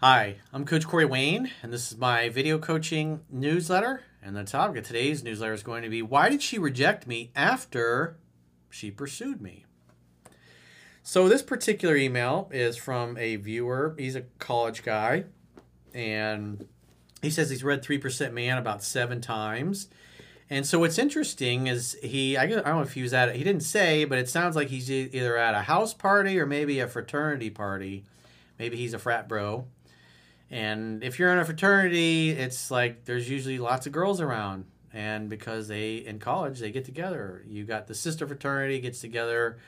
Hi, I'm Coach Corey Wayne, and this is my video coaching newsletter. And the topic of today's newsletter is going to be Why did she reject me after she pursued me? So, this particular email is from a viewer. He's a college guy, and he says he's read 3% Man about seven times. And so, what's interesting is he, I don't know if he was at it, he didn't say, but it sounds like he's either at a house party or maybe a fraternity party. Maybe he's a frat bro and if you're in a fraternity, it's like there's usually lots of girls around. And because they in college they get together. You got the sister fraternity gets together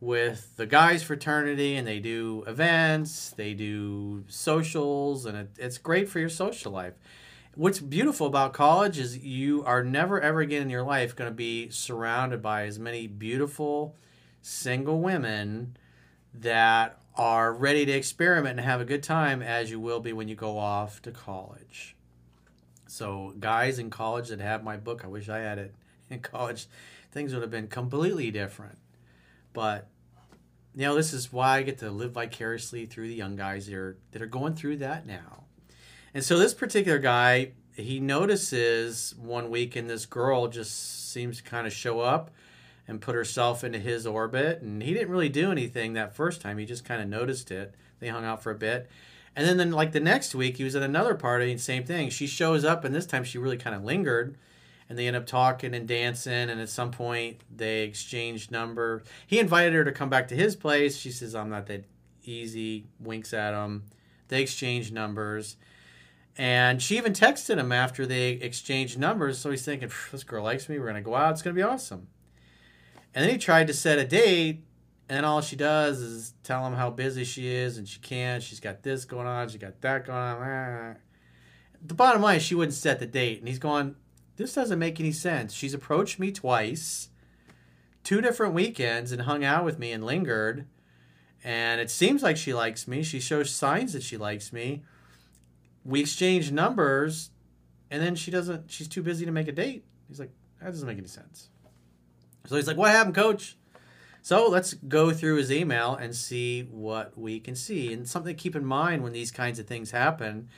with the guys fraternity and they do events, they do socials, and it, it's great for your social life. What's beautiful about college is you are never ever again in your life going to be surrounded by as many beautiful single women that are ready to experiment and have a good time as you will be when you go off to college. So, guys in college that have my book, I wish I had it in college, things would have been completely different. But, you know, this is why I get to live vicariously through the young guys that are, that are going through that now. And so, this particular guy, he notices one week, and this girl just seems to kind of show up and put herself into his orbit. And he didn't really do anything that first time. He just kind of noticed it. They hung out for a bit. And then, then like the next week, he was at another party, and same thing. She shows up, and this time she really kind of lingered. And they end up talking and dancing, and at some point they exchanged number. He invited her to come back to his place. She says, "I'm not that easy." Winks at him. They exchange numbers, and she even texted him after they exchanged numbers. So he's thinking, "This girl likes me. We're gonna go out. It's gonna be awesome." And then he tried to set a date, and all she does is tell him how busy she is and she can't. She's got this going on, she got that going on. The bottom line is she wouldn't set the date, and he's going, This doesn't make any sense. She's approached me twice, two different weekends, and hung out with me and lingered. And it seems like she likes me. She shows signs that she likes me. We exchange numbers, and then she doesn't, she's too busy to make a date. He's like, That doesn't make any sense. So he's like, What happened, coach? So let's go through his email and see what we can see. And something to keep in mind when these kinds of things happen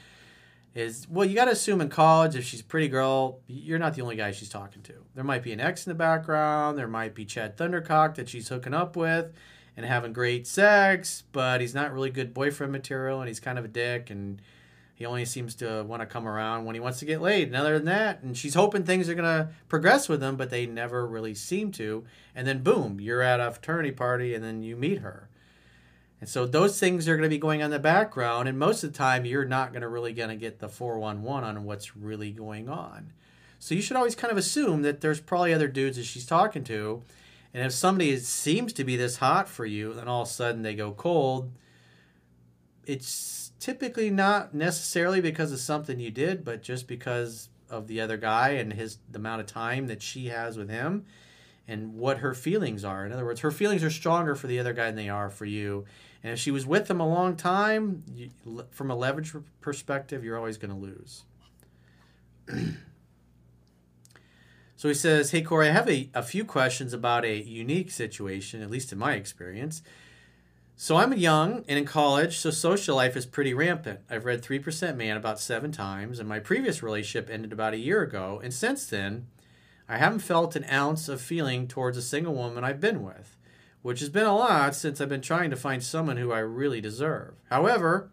is well, you got to assume in college, if she's a pretty girl, you're not the only guy she's talking to. There might be an ex in the background, there might be Chad Thundercock that she's hooking up with and having great sex, but he's not really good boyfriend material and he's kind of a dick and he only seems to want to come around when he wants to get laid. And other than that, and she's hoping things are going to progress with him, but they never really seem to. And then boom, you're at a fraternity party and then you meet her. And so those things are going to be going on in the background. And most of the time, you're not going to really going to get the 411 on what's really going on. So you should always kind of assume that there's probably other dudes that she's talking to. And if somebody seems to be this hot for you, then all of a sudden they go cold, it's typically not necessarily because of something you did, but just because of the other guy and his the amount of time that she has with him and what her feelings are. In other words, her feelings are stronger for the other guy than they are for you. And if she was with him a long time, you, from a leverage perspective, you're always going to lose. so he says, Hey, Corey, I have a, a few questions about a unique situation, at least in my experience. So I'm young and in college, so social life is pretty rampant. I've read 3% Man about seven times, and my previous relationship ended about a year ago. And since then, I haven't felt an ounce of feeling towards a single woman I've been with, which has been a lot since I've been trying to find someone who I really deserve. However,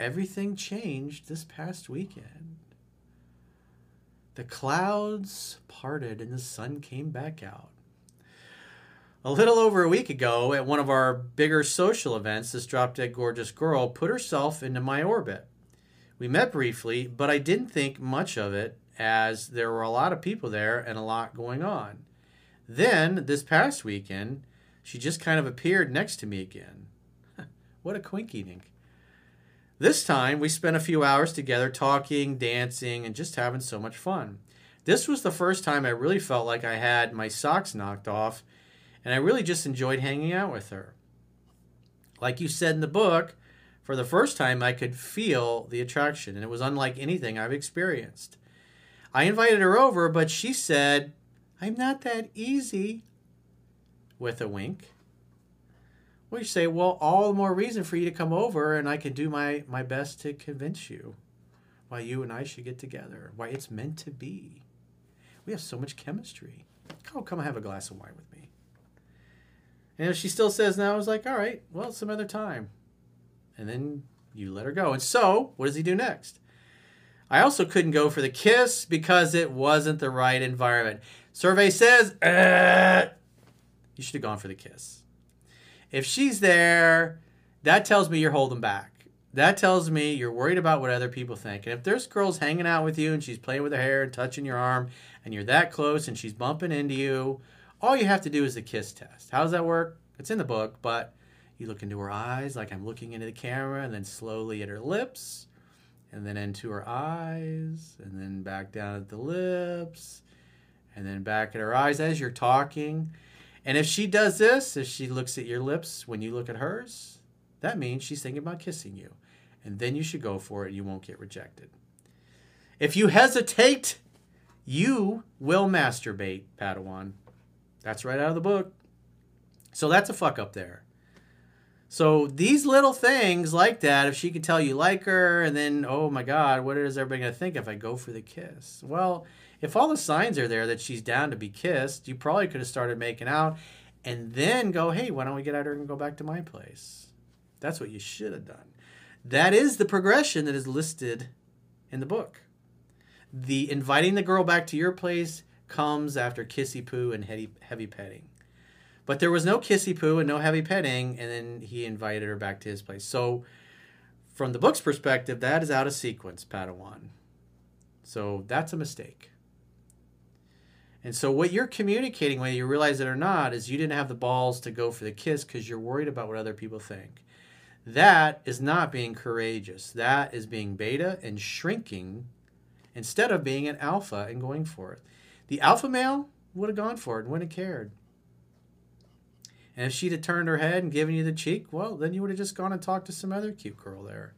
everything changed this past weekend. The clouds parted and the sun came back out. A little over a week ago, at one of our bigger social events, this drop dead gorgeous girl put herself into my orbit. We met briefly, but I didn't think much of it as there were a lot of people there and a lot going on. Then, this past weekend, she just kind of appeared next to me again. what a quinky dink. This time, we spent a few hours together talking, dancing, and just having so much fun. This was the first time I really felt like I had my socks knocked off, and I really just enjoyed hanging out with her. Like you said in the book, for the first time I could feel the attraction, and it was unlike anything I've experienced. I invited her over, but she said, I'm not that easy, with a wink. You say, well, all the more reason for you to come over, and I can do my, my best to convince you why you and I should get together, why it's meant to be. We have so much chemistry. Come, come have a glass of wine with me. And if she still says no, I was like, all right, well, some other time. And then you let her go. And so, what does he do next? I also couldn't go for the kiss because it wasn't the right environment. Survey says, eh, you should have gone for the kiss. If she's there, that tells me you're holding back. That tells me you're worried about what other people think. And if there's girls hanging out with you and she's playing with her hair and touching your arm and you're that close and she's bumping into you, all you have to do is the kiss test. How does that work? It's in the book, but you look into her eyes like I'm looking into the camera and then slowly at her lips and then into her eyes and then back down at the lips and then back at her eyes as you're talking and if she does this, if she looks at your lips when you look at hers, that means she's thinking about kissing you. And then you should go for it. You won't get rejected. If you hesitate, you will masturbate, Padawan. That's right out of the book. So that's a fuck up there. So these little things like that, if she could tell you like her, and then, oh my God, what is everybody to think if I go for the kiss? Well, if all the signs are there that she's down to be kissed, you probably could have started making out and then go, hey, why don't we get out of here and go back to my place? That's what you should have done. That is the progression that is listed in the book. The inviting the girl back to your place comes after kissy poo and heavy, heavy petting. But there was no kissy poo and no heavy petting, and then he invited her back to his place. So, from the book's perspective, that is out of sequence, Padawan. So, that's a mistake. And so what you're communicating, whether you realize it or not, is you didn't have the balls to go for the kiss because you're worried about what other people think. That is not being courageous. That is being beta and shrinking instead of being an alpha and going for it. The alpha male would have gone for it and wouldn't have cared. And if she'd have turned her head and given you the cheek, well, then you would have just gone and talked to some other cute girl there.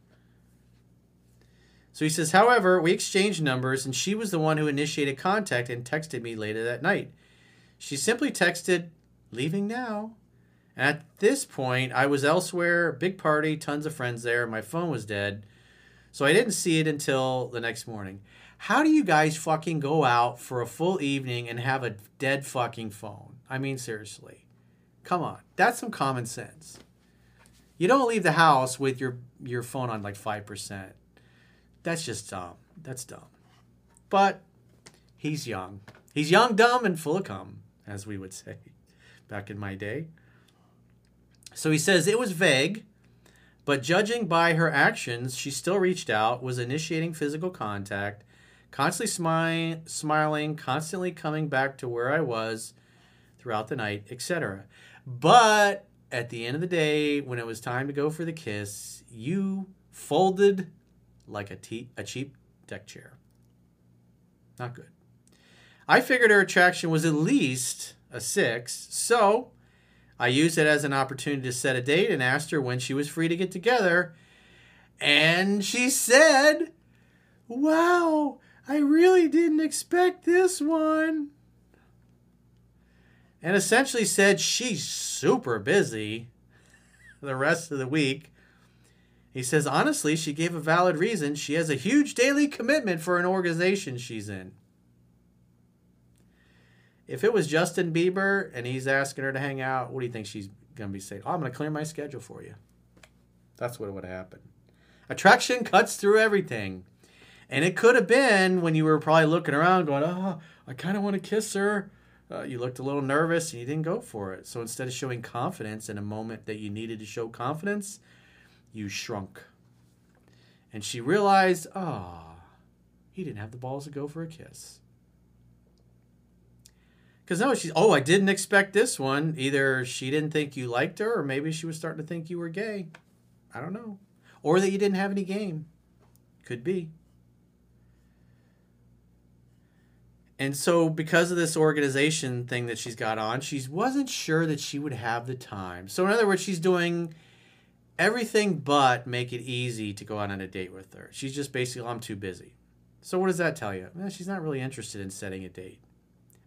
So he says, however, we exchanged numbers, and she was the one who initiated contact and texted me later that night. She simply texted, leaving now. At this point, I was elsewhere, big party, tons of friends there, my phone was dead, so I didn't see it until the next morning. How do you guys fucking go out for a full evening and have a dead fucking phone? I mean, seriously. Come on. That's some common sense. You don't leave the house with your, your phone on like 5%. That's just dumb. That's dumb. But he's young. He's young, dumb, and full of cum, as we would say back in my day. So he says it was vague, but judging by her actions, she still reached out, was initiating physical contact, constantly smi- smiling, constantly coming back to where I was throughout the night, etc. But at the end of the day, when it was time to go for the kiss, you folded like a, te- a cheap deck chair. Not good. I figured her attraction was at least a six, so I used it as an opportunity to set a date and asked her when she was free to get together. And she said, Wow, I really didn't expect this one. And essentially said she's super busy the rest of the week he says, honestly, she gave a valid reason. She has a huge daily commitment for an organization she's in. If it was Justin Bieber and he's asking her to hang out, what do you think she's going to be saying? Oh, I'm going to clear my schedule for you. That's what would happen. Attraction cuts through everything. And it could have been when you were probably looking around going, oh, I kind of want to kiss her. Uh, you looked a little nervous and you didn't go for it. So instead of showing confidence in a moment that you needed to show confidence, you shrunk. And she realized, ah, oh, he didn't have the balls to go for a kiss. Because no, she's, oh, I didn't expect this one. Either she didn't think you liked her, or maybe she was starting to think you were gay. I don't know. Or that you didn't have any game. Could be. And so, because of this organization thing that she's got on, she wasn't sure that she would have the time. So, in other words, she's doing everything but make it easy to go out on a date with her. She's just basically, I'm too busy. So, what does that tell you? Well, she's not really interested in setting a date.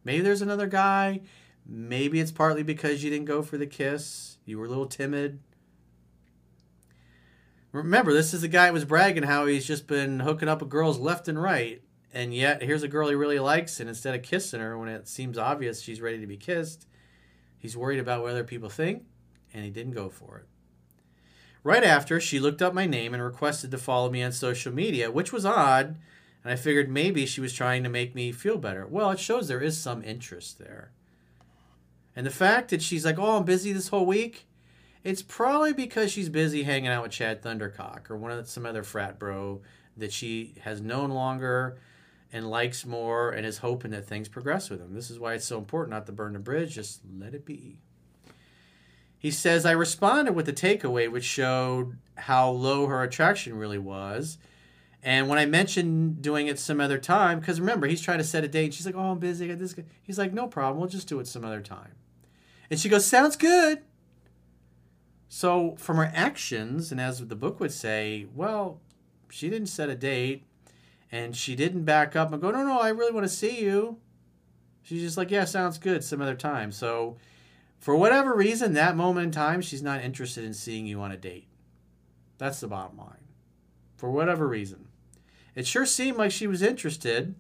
Maybe there's another guy. Maybe it's partly because you didn't go for the kiss. You were a little timid. Remember, this is the guy who was bragging how he's just been hooking up with girls left and right and yet here's a girl he really likes, and instead of kissing her when it seems obvious she's ready to be kissed, he's worried about what other people think, and he didn't go for it. Right after, she looked up my name and requested to follow me on social media, which was odd, and I figured maybe she was trying to make me feel better. Well, it shows there is some interest there. And the fact that she's like, oh, I'm busy this whole week, it's probably because she's busy hanging out with Chad Thundercock or one of some other frat bro that she has known longer and likes more and is hoping that things progress with him. This is why it's so important not to burn the bridge, just let it be. He says, I responded with the takeaway, which showed how low her attraction really was. And when I mentioned doing it some other time, because remember, he's trying to set a date. She's like, Oh, I'm busy. I got this. He's like, No problem. We'll just do it some other time. And she goes, Sounds good. So, from her actions, and as the book would say, well, she didn't set a date and she didn't back up and go, no, no, I really want to see you. She's just like, yeah, sounds good some other time. So, for whatever reason, that moment in time, she's not interested in seeing you on a date. That's the bottom line. For whatever reason. It sure seemed like she was interested,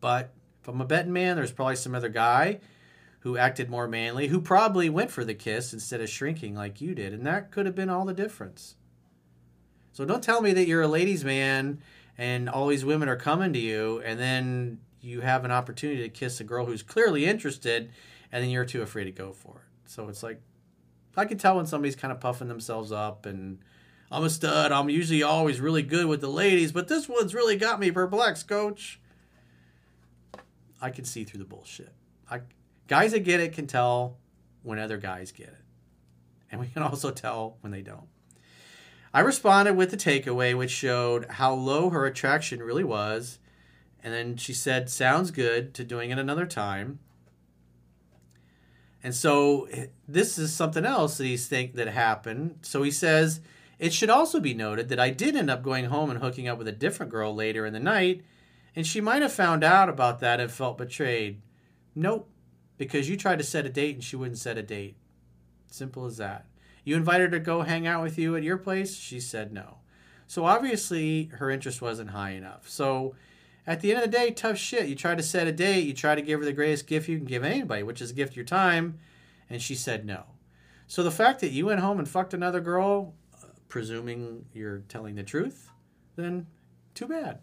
but if I'm a betting man, there's probably some other guy who acted more manly, who probably went for the kiss instead of shrinking like you did. And that could have been all the difference. So don't tell me that you're a ladies' man and all these women are coming to you, and then you have an opportunity to kiss a girl who's clearly interested, and then you're too afraid to go for it. So it's like, I can tell when somebody's kind of puffing themselves up and I'm a stud. I'm usually always really good with the ladies, but this one's really got me perplexed, coach. I can see through the bullshit. I, guys that get it can tell when other guys get it. And we can also tell when they don't. I responded with the takeaway, which showed how low her attraction really was. And then she said, Sounds good, to doing it another time. And so eh, this is something else that he's think that happened. So he says, It should also be noted that I did end up going home and hooking up with a different girl later in the night, and she might have found out about that and felt betrayed. Nope, because you tried to set a date and she wouldn't set a date. Simple as that. You invited her to go hang out with you at your place? She said no. So obviously her interest wasn't high enough. So at the end of the day, tough shit. You try to set a date, you try to give her the greatest gift you can give anybody, which is a gift your time, and she said no. So the fact that you went home and fucked another girl, uh, presuming you're telling the truth, then too bad.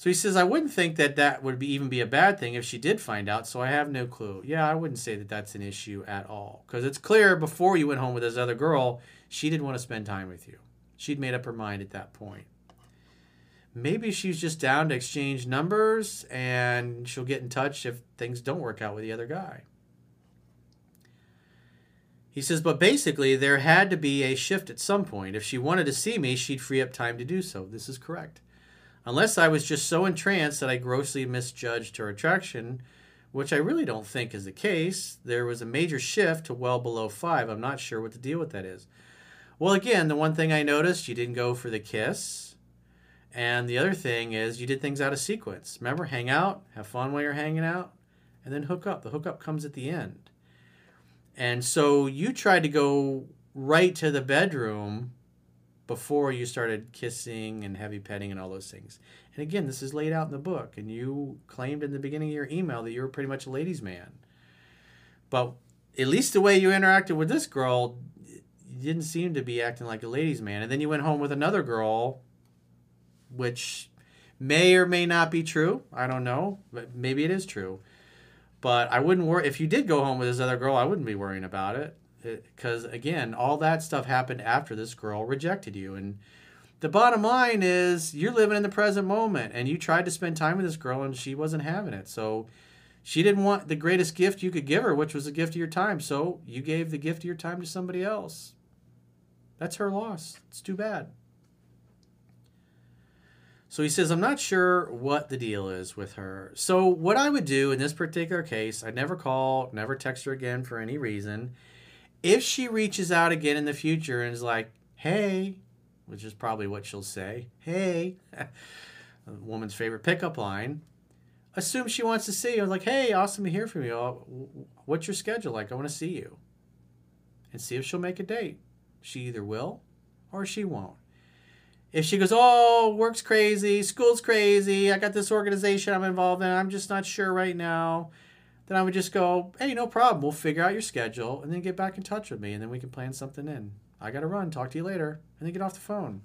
So he says, I wouldn't think that that would be, even be a bad thing if she did find out, so I have no clue. Yeah, I wouldn't say that that's an issue at all. Because it's clear before you went home with this other girl, she didn't want to spend time with you. She'd made up her mind at that point. Maybe she's just down to exchange numbers and she'll get in touch if things don't work out with the other guy. He says, but basically, there had to be a shift at some point. If she wanted to see me, she'd free up time to do so. This is correct unless I was just so entranced that I grossly misjudged her attraction, which I really don't think is the case. There was a major shift to well below five. I'm not sure what the deal with that is. Well, again, the one thing I noticed, you didn't go for the kiss. And the other thing is, you did things out of sequence. Remember, hang out, have fun while you're hanging out, and then hook up. The hookup comes at the end. And so you tried to go right to the bedroom before you started kissing and heavy petting and all those things. And again, this is laid out in the book, and you claimed in the beginning of your email that you were pretty much a ladies' man. But at least the way you interacted with this girl, didn't seem to be acting like a ladies' man. And then you went home with another girl, which may or may not be true. I don't know, but maybe it is true. But I wouldn't worry if you did go home with this other girl. I wouldn't be worrying about it because again, all that stuff happened after this girl rejected you. And the bottom line is, you're living in the present moment, and you tried to spend time with this girl, and she wasn't having it. So she didn't want the greatest gift you could give her, which was the gift of your time. So you gave the gift of your time to somebody else. That's her loss. It's too bad. So he says, I'm not sure what the deal is with her. So, what I would do in this particular case, I'd never call, never text her again for any reason. If she reaches out again in the future and is like, hey, which is probably what she'll say, hey, woman's favorite pickup line, assume she wants to see you. Like, hey, awesome to hear from you. Uh, what's your schedule like? I want to see you. And see if she'll make a date. She either will or she won't. If she goes, oh, work's crazy, school's crazy, I got this organization I'm involved in, I'm just not sure right now, then I would just go, hey, no problem. We'll figure out your schedule and then get back in touch with me and then we can plan something in. I got to run. Talk to you later. And then get off the phone.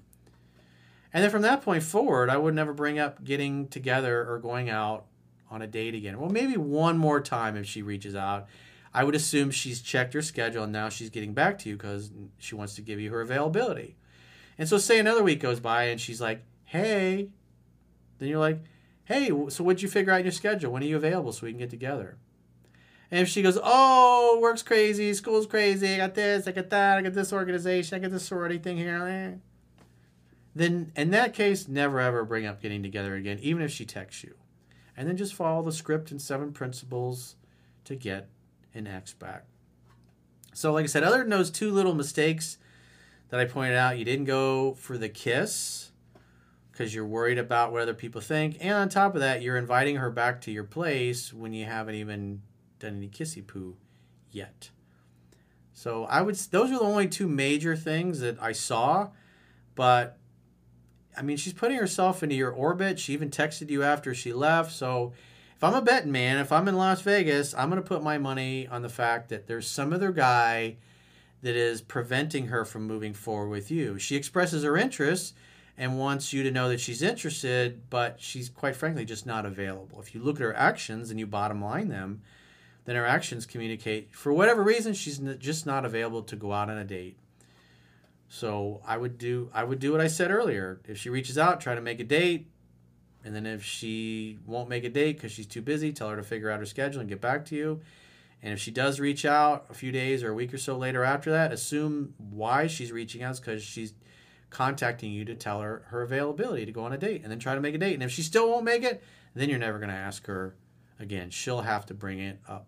And then from that point forward, I would never bring up getting together or going out on a date again. Well, maybe one more time if she reaches out. I would assume she's checked her schedule and now she's getting back to you because she wants to give you her availability. And so, say another week goes by and she's like, hey, then you're like, hey, so what'd you figure out in your schedule? When are you available so we can get together? And if she goes, oh, work's crazy, school's crazy, I got this, I got that, I got this organization, I got this sorority thing here, eh. then in that case, never ever bring up getting together again, even if she texts you and then just follow the script and seven principles to get an X back. So, like I said, other than those two little mistakes that I pointed out, you didn't go for the kiss because you're worried about what other people think. And on top of that, you're inviting her back to your place when you haven't even done any kissy poo yet. So I would those are the only two major things that I saw, but I mean, she's putting herself into your orbit. She even texted you after she left. So if I'm a betting man, if I'm in Las Vegas, I'm to put my money on the fact that there's some other guy that is preventing her from moving forward with you. She expresses her interest and wants you to know that she's interested, but she's quite frankly just not available. If you look at her actions and you bottom line them, then her actions communicate for whatever reason she's just not available to go out on a date so I would do I would do what I said earlier. If she reaches out, try to make a date, and then if she won't make a date because she's too busy, tell her to figure out her schedule and get back to you. And if she does reach out a few days or a week or so later after that, assume why she's reaching out is because she's contacting you to tell her her availability to go on a date, and then try to make a date. And if she still won't make it, then you're never going to ask her again. She'll have to bring it up